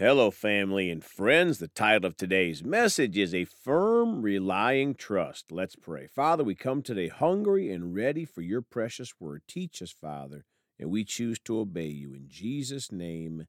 Hello, family and friends. The title of today's message is A Firm Relying Trust. Let's pray. Father, we come today hungry and ready for your precious word. Teach us, Father, and we choose to obey you. In Jesus' name,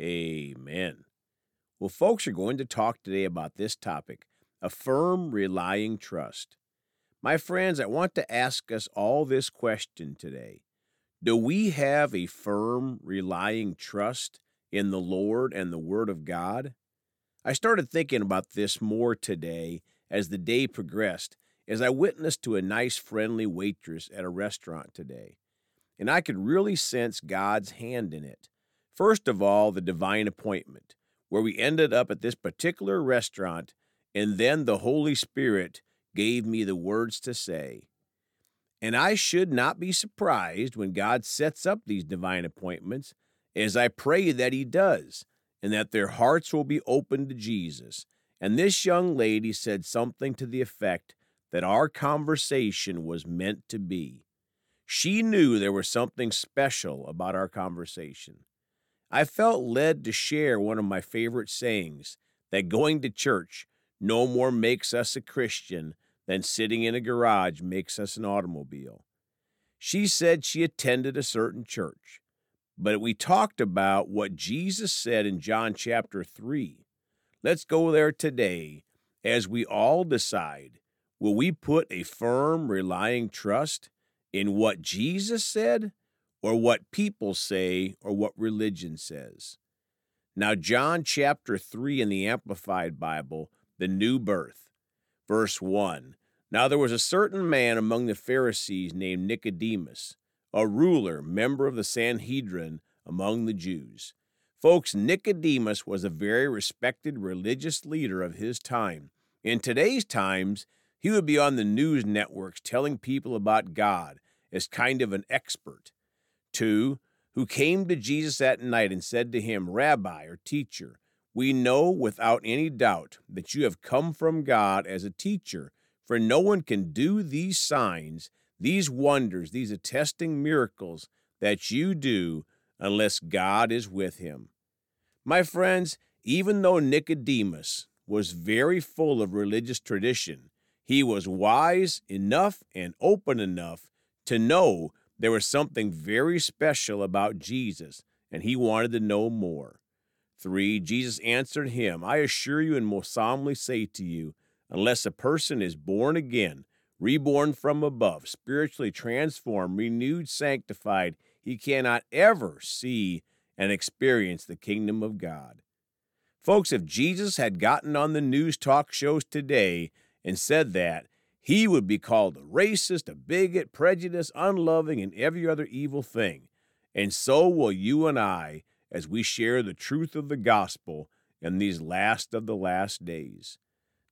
amen. Well, folks are going to talk today about this topic a firm relying trust. My friends, I want to ask us all this question today Do we have a firm relying trust? In the Lord and the Word of God? I started thinking about this more today as the day progressed, as I witnessed to a nice, friendly waitress at a restaurant today. And I could really sense God's hand in it. First of all, the divine appointment, where we ended up at this particular restaurant, and then the Holy Spirit gave me the words to say. And I should not be surprised when God sets up these divine appointments as I pray that he does, and that their hearts will be open to Jesus. And this young lady said something to the effect that our conversation was meant to be. She knew there was something special about our conversation. I felt led to share one of my favorite sayings that going to church no more makes us a Christian than sitting in a garage makes us an automobile. She said she attended a certain church but we talked about what Jesus said in John chapter 3. Let's go there today as we all decide will we put a firm, relying trust in what Jesus said or what people say or what religion says? Now, John chapter 3 in the Amplified Bible, the new birth, verse 1. Now there was a certain man among the Pharisees named Nicodemus a ruler, member of the Sanhedrin among the Jews. Folks, Nicodemus was a very respected religious leader of his time. In today's times, he would be on the news networks telling people about God as kind of an expert. Two, who came to Jesus at night and said to him, Rabbi or teacher, we know without any doubt that you have come from God as a teacher, for no one can do these signs these wonders, these attesting miracles that you do unless God is with him. My friends, even though Nicodemus was very full of religious tradition, he was wise enough and open enough to know there was something very special about Jesus, and he wanted to know more. 3. Jesus answered him, I assure you and most solemnly say to you, unless a person is born again, reborn from above, spiritually transformed, renewed, sanctified, he cannot ever see and experience the kingdom of God. Folks, if Jesus had gotten on the news talk shows today and said that, he would be called a racist, a bigot, prejudiced, unloving, and every other evil thing. And so will you and I as we share the truth of the gospel in these last of the last days.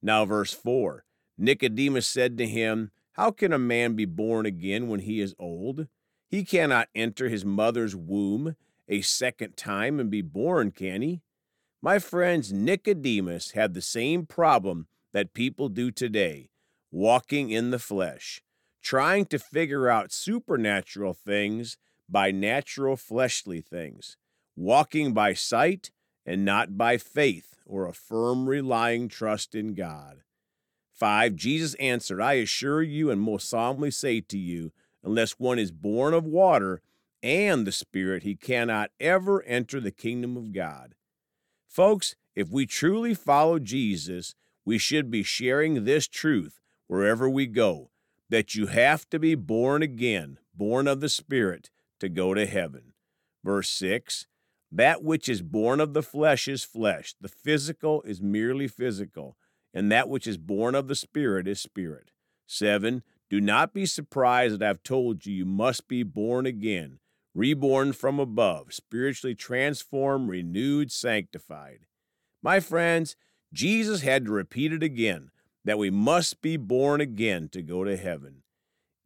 Now, verse 4 Nicodemus said to him, How can a man be born again when he is old? He cannot enter his mother's womb a second time and be born, can he? My friends, Nicodemus had the same problem that people do today walking in the flesh, trying to figure out supernatural things by natural fleshly things, walking by sight and not by faith or a firm relying trust in God. 5. Jesus answered, I assure you and most solemnly say to you, unless one is born of water and the Spirit, he cannot ever enter the kingdom of God. Folks, if we truly follow Jesus, we should be sharing this truth wherever we go that you have to be born again, born of the Spirit, to go to heaven. Verse 6 That which is born of the flesh is flesh, the physical is merely physical and that which is born of the Spirit is spirit. 7. Do not be surprised that I've told you you must be born again, reborn from above, spiritually transformed, renewed, sanctified. My friends, Jesus had to repeat it again that we must be born again to go to heaven.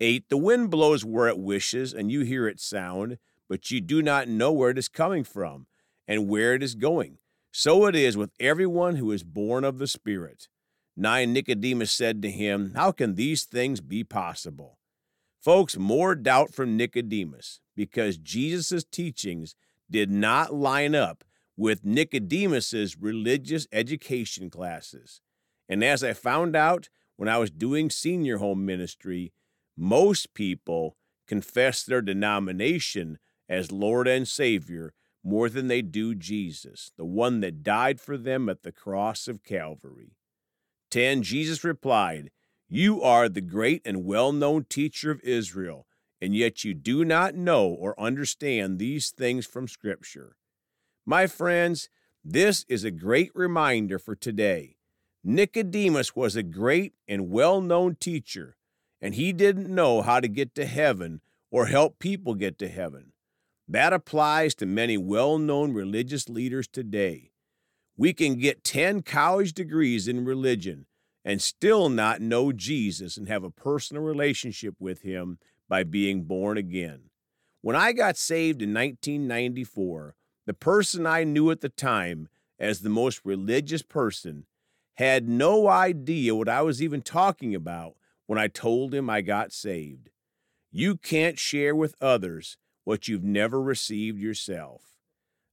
8. The wind blows where it wishes, and you hear its sound, but you do not know where it is coming from and where it is going. So it is with everyone who is born of the Spirit. 9 Nicodemus said to him, How can these things be possible? Folks, more doubt from Nicodemus because Jesus' teachings did not line up with Nicodemus's religious education classes. And as I found out when I was doing senior home ministry, most people confess their denomination as Lord and Savior more than they do Jesus, the one that died for them at the cross of Calvary. 10. Jesus replied, You are the great and well known teacher of Israel, and yet you do not know or understand these things from Scripture. My friends, this is a great reminder for today. Nicodemus was a great and well known teacher, and he didn't know how to get to heaven or help people get to heaven. That applies to many well known religious leaders today. We can get 10 college degrees in religion and still not know Jesus and have a personal relationship with him by being born again. When I got saved in 1994, the person I knew at the time as the most religious person had no idea what I was even talking about when I told him I got saved. You can't share with others what you've never received yourself.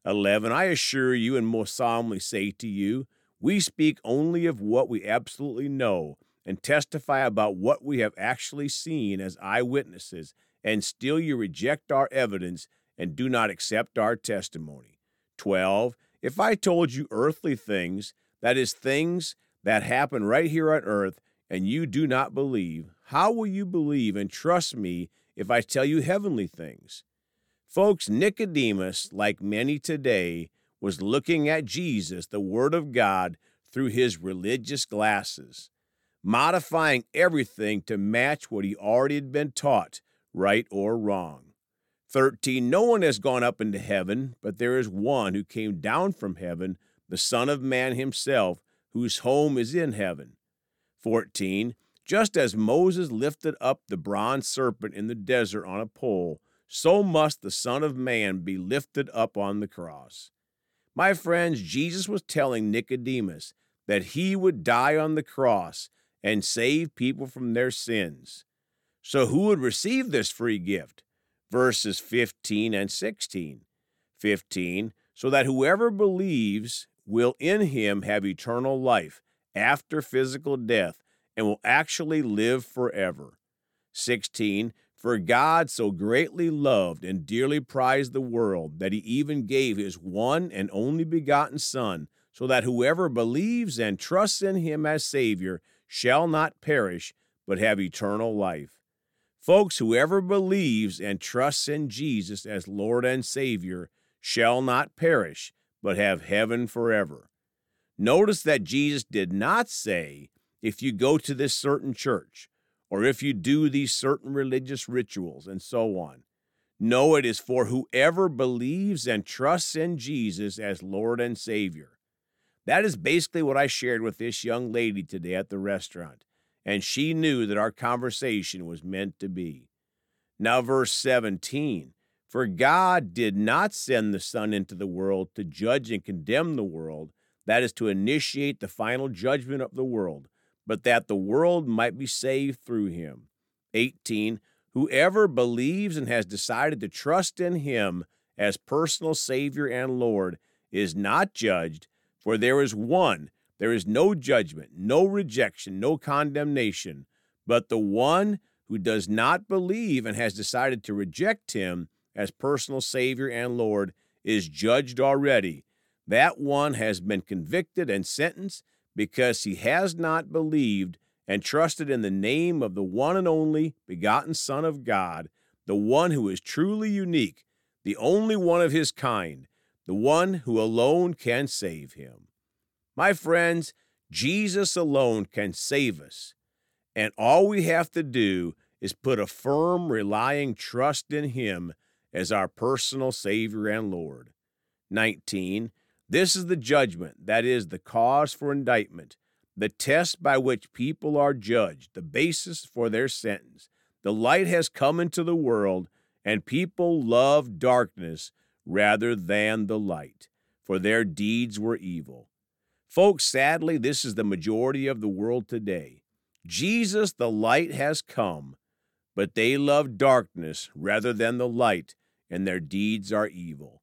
11. I assure you and most solemnly say to you, we speak only of what we absolutely know and testify about what we have actually seen as eyewitnesses, and still you reject our evidence and do not accept our testimony. 12. If I told you earthly things, that is, things that happen right here on earth, and you do not believe, how will you believe and trust me if I tell you heavenly things? Folks, Nicodemus, like many today, was looking at Jesus, the Word of God, through his religious glasses, modifying everything to match what he already had been taught, right or wrong. 13. No one has gone up into heaven, but there is one who came down from heaven, the Son of Man himself, whose home is in heaven. 14. Just as Moses lifted up the bronze serpent in the desert on a pole, so must the Son of Man be lifted up on the cross. My friends, Jesus was telling Nicodemus that he would die on the cross and save people from their sins. So, who would receive this free gift? Verses 15 and 16. 15, so that whoever believes will in him have eternal life after physical death and will actually live forever. 16, for God so greatly loved and dearly prized the world that he even gave his one and only begotten Son, so that whoever believes and trusts in him as Savior shall not perish, but have eternal life. Folks, whoever believes and trusts in Jesus as Lord and Savior shall not perish, but have heaven forever. Notice that Jesus did not say, if you go to this certain church, or if you do these certain religious rituals and so on. No, it is for whoever believes and trusts in Jesus as Lord and Savior. That is basically what I shared with this young lady today at the restaurant, and she knew that our conversation was meant to be. Now, verse 17 For God did not send the Son into the world to judge and condemn the world, that is, to initiate the final judgment of the world but that the world might be saved through him. 18. Whoever believes and has decided to trust in him as personal Savior and Lord is not judged, for there is one, there is no judgment, no rejection, no condemnation, but the one who does not believe and has decided to reject him as personal Savior and Lord is judged already. That one has been convicted and sentenced because he has not believed and trusted in the name of the one and only begotten Son of God, the one who is truly unique, the only one of his kind, the one who alone can save him. My friends, Jesus alone can save us, and all we have to do is put a firm, relying trust in him as our personal Savior and Lord. 19. This is the judgment, that is, the cause for indictment, the test by which people are judged, the basis for their sentence. The light has come into the world, and people love darkness rather than the light, for their deeds were evil. Folks, sadly, this is the majority of the world today. Jesus, the light, has come, but they love darkness rather than the light, and their deeds are evil.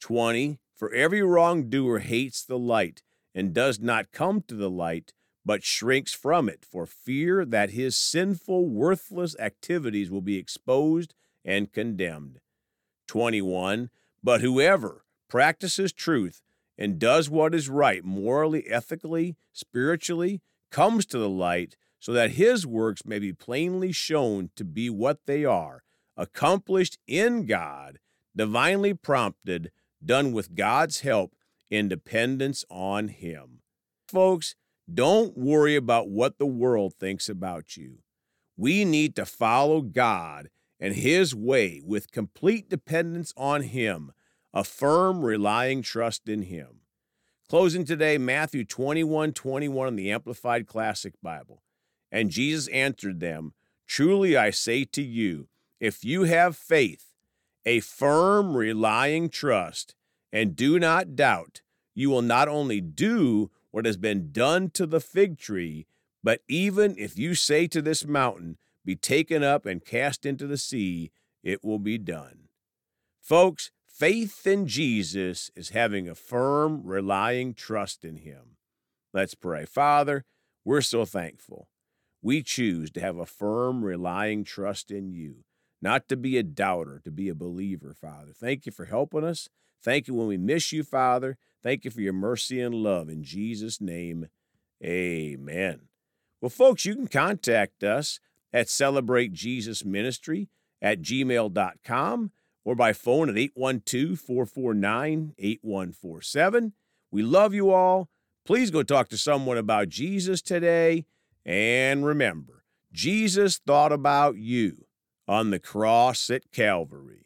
20. For every wrongdoer hates the light and does not come to the light, but shrinks from it for fear that his sinful, worthless activities will be exposed and condemned. 21. But whoever practices truth and does what is right morally, ethically, spiritually, comes to the light so that his works may be plainly shown to be what they are accomplished in God, divinely prompted, done with God's help, in dependence on Him. Folks, don't worry about what the world thinks about you. We need to follow God and His way with complete dependence on Him, a firm, relying trust in Him. Closing today, Matthew 21 21 in the Amplified Classic Bible. And Jesus answered them, Truly I say to you, if you have faith, a firm, relying trust, and do not doubt, you will not only do what has been done to the fig tree, but even if you say to this mountain, Be taken up and cast into the sea, it will be done. Folks, faith in Jesus is having a firm, relying trust in Him. Let's pray. Father, we're so thankful. We choose to have a firm, relying trust in you not to be a doubter, to be a believer, Father. Thank you for helping us. Thank you when we miss you, Father. Thank you for your mercy and love. In Jesus' name, amen. Well, folks, you can contact us at Celebrate Jesus Ministry at gmail.com or by phone at 812 449 8147. We love you all. Please go talk to someone about Jesus today. And remember, Jesus thought about you on the cross at Calvary.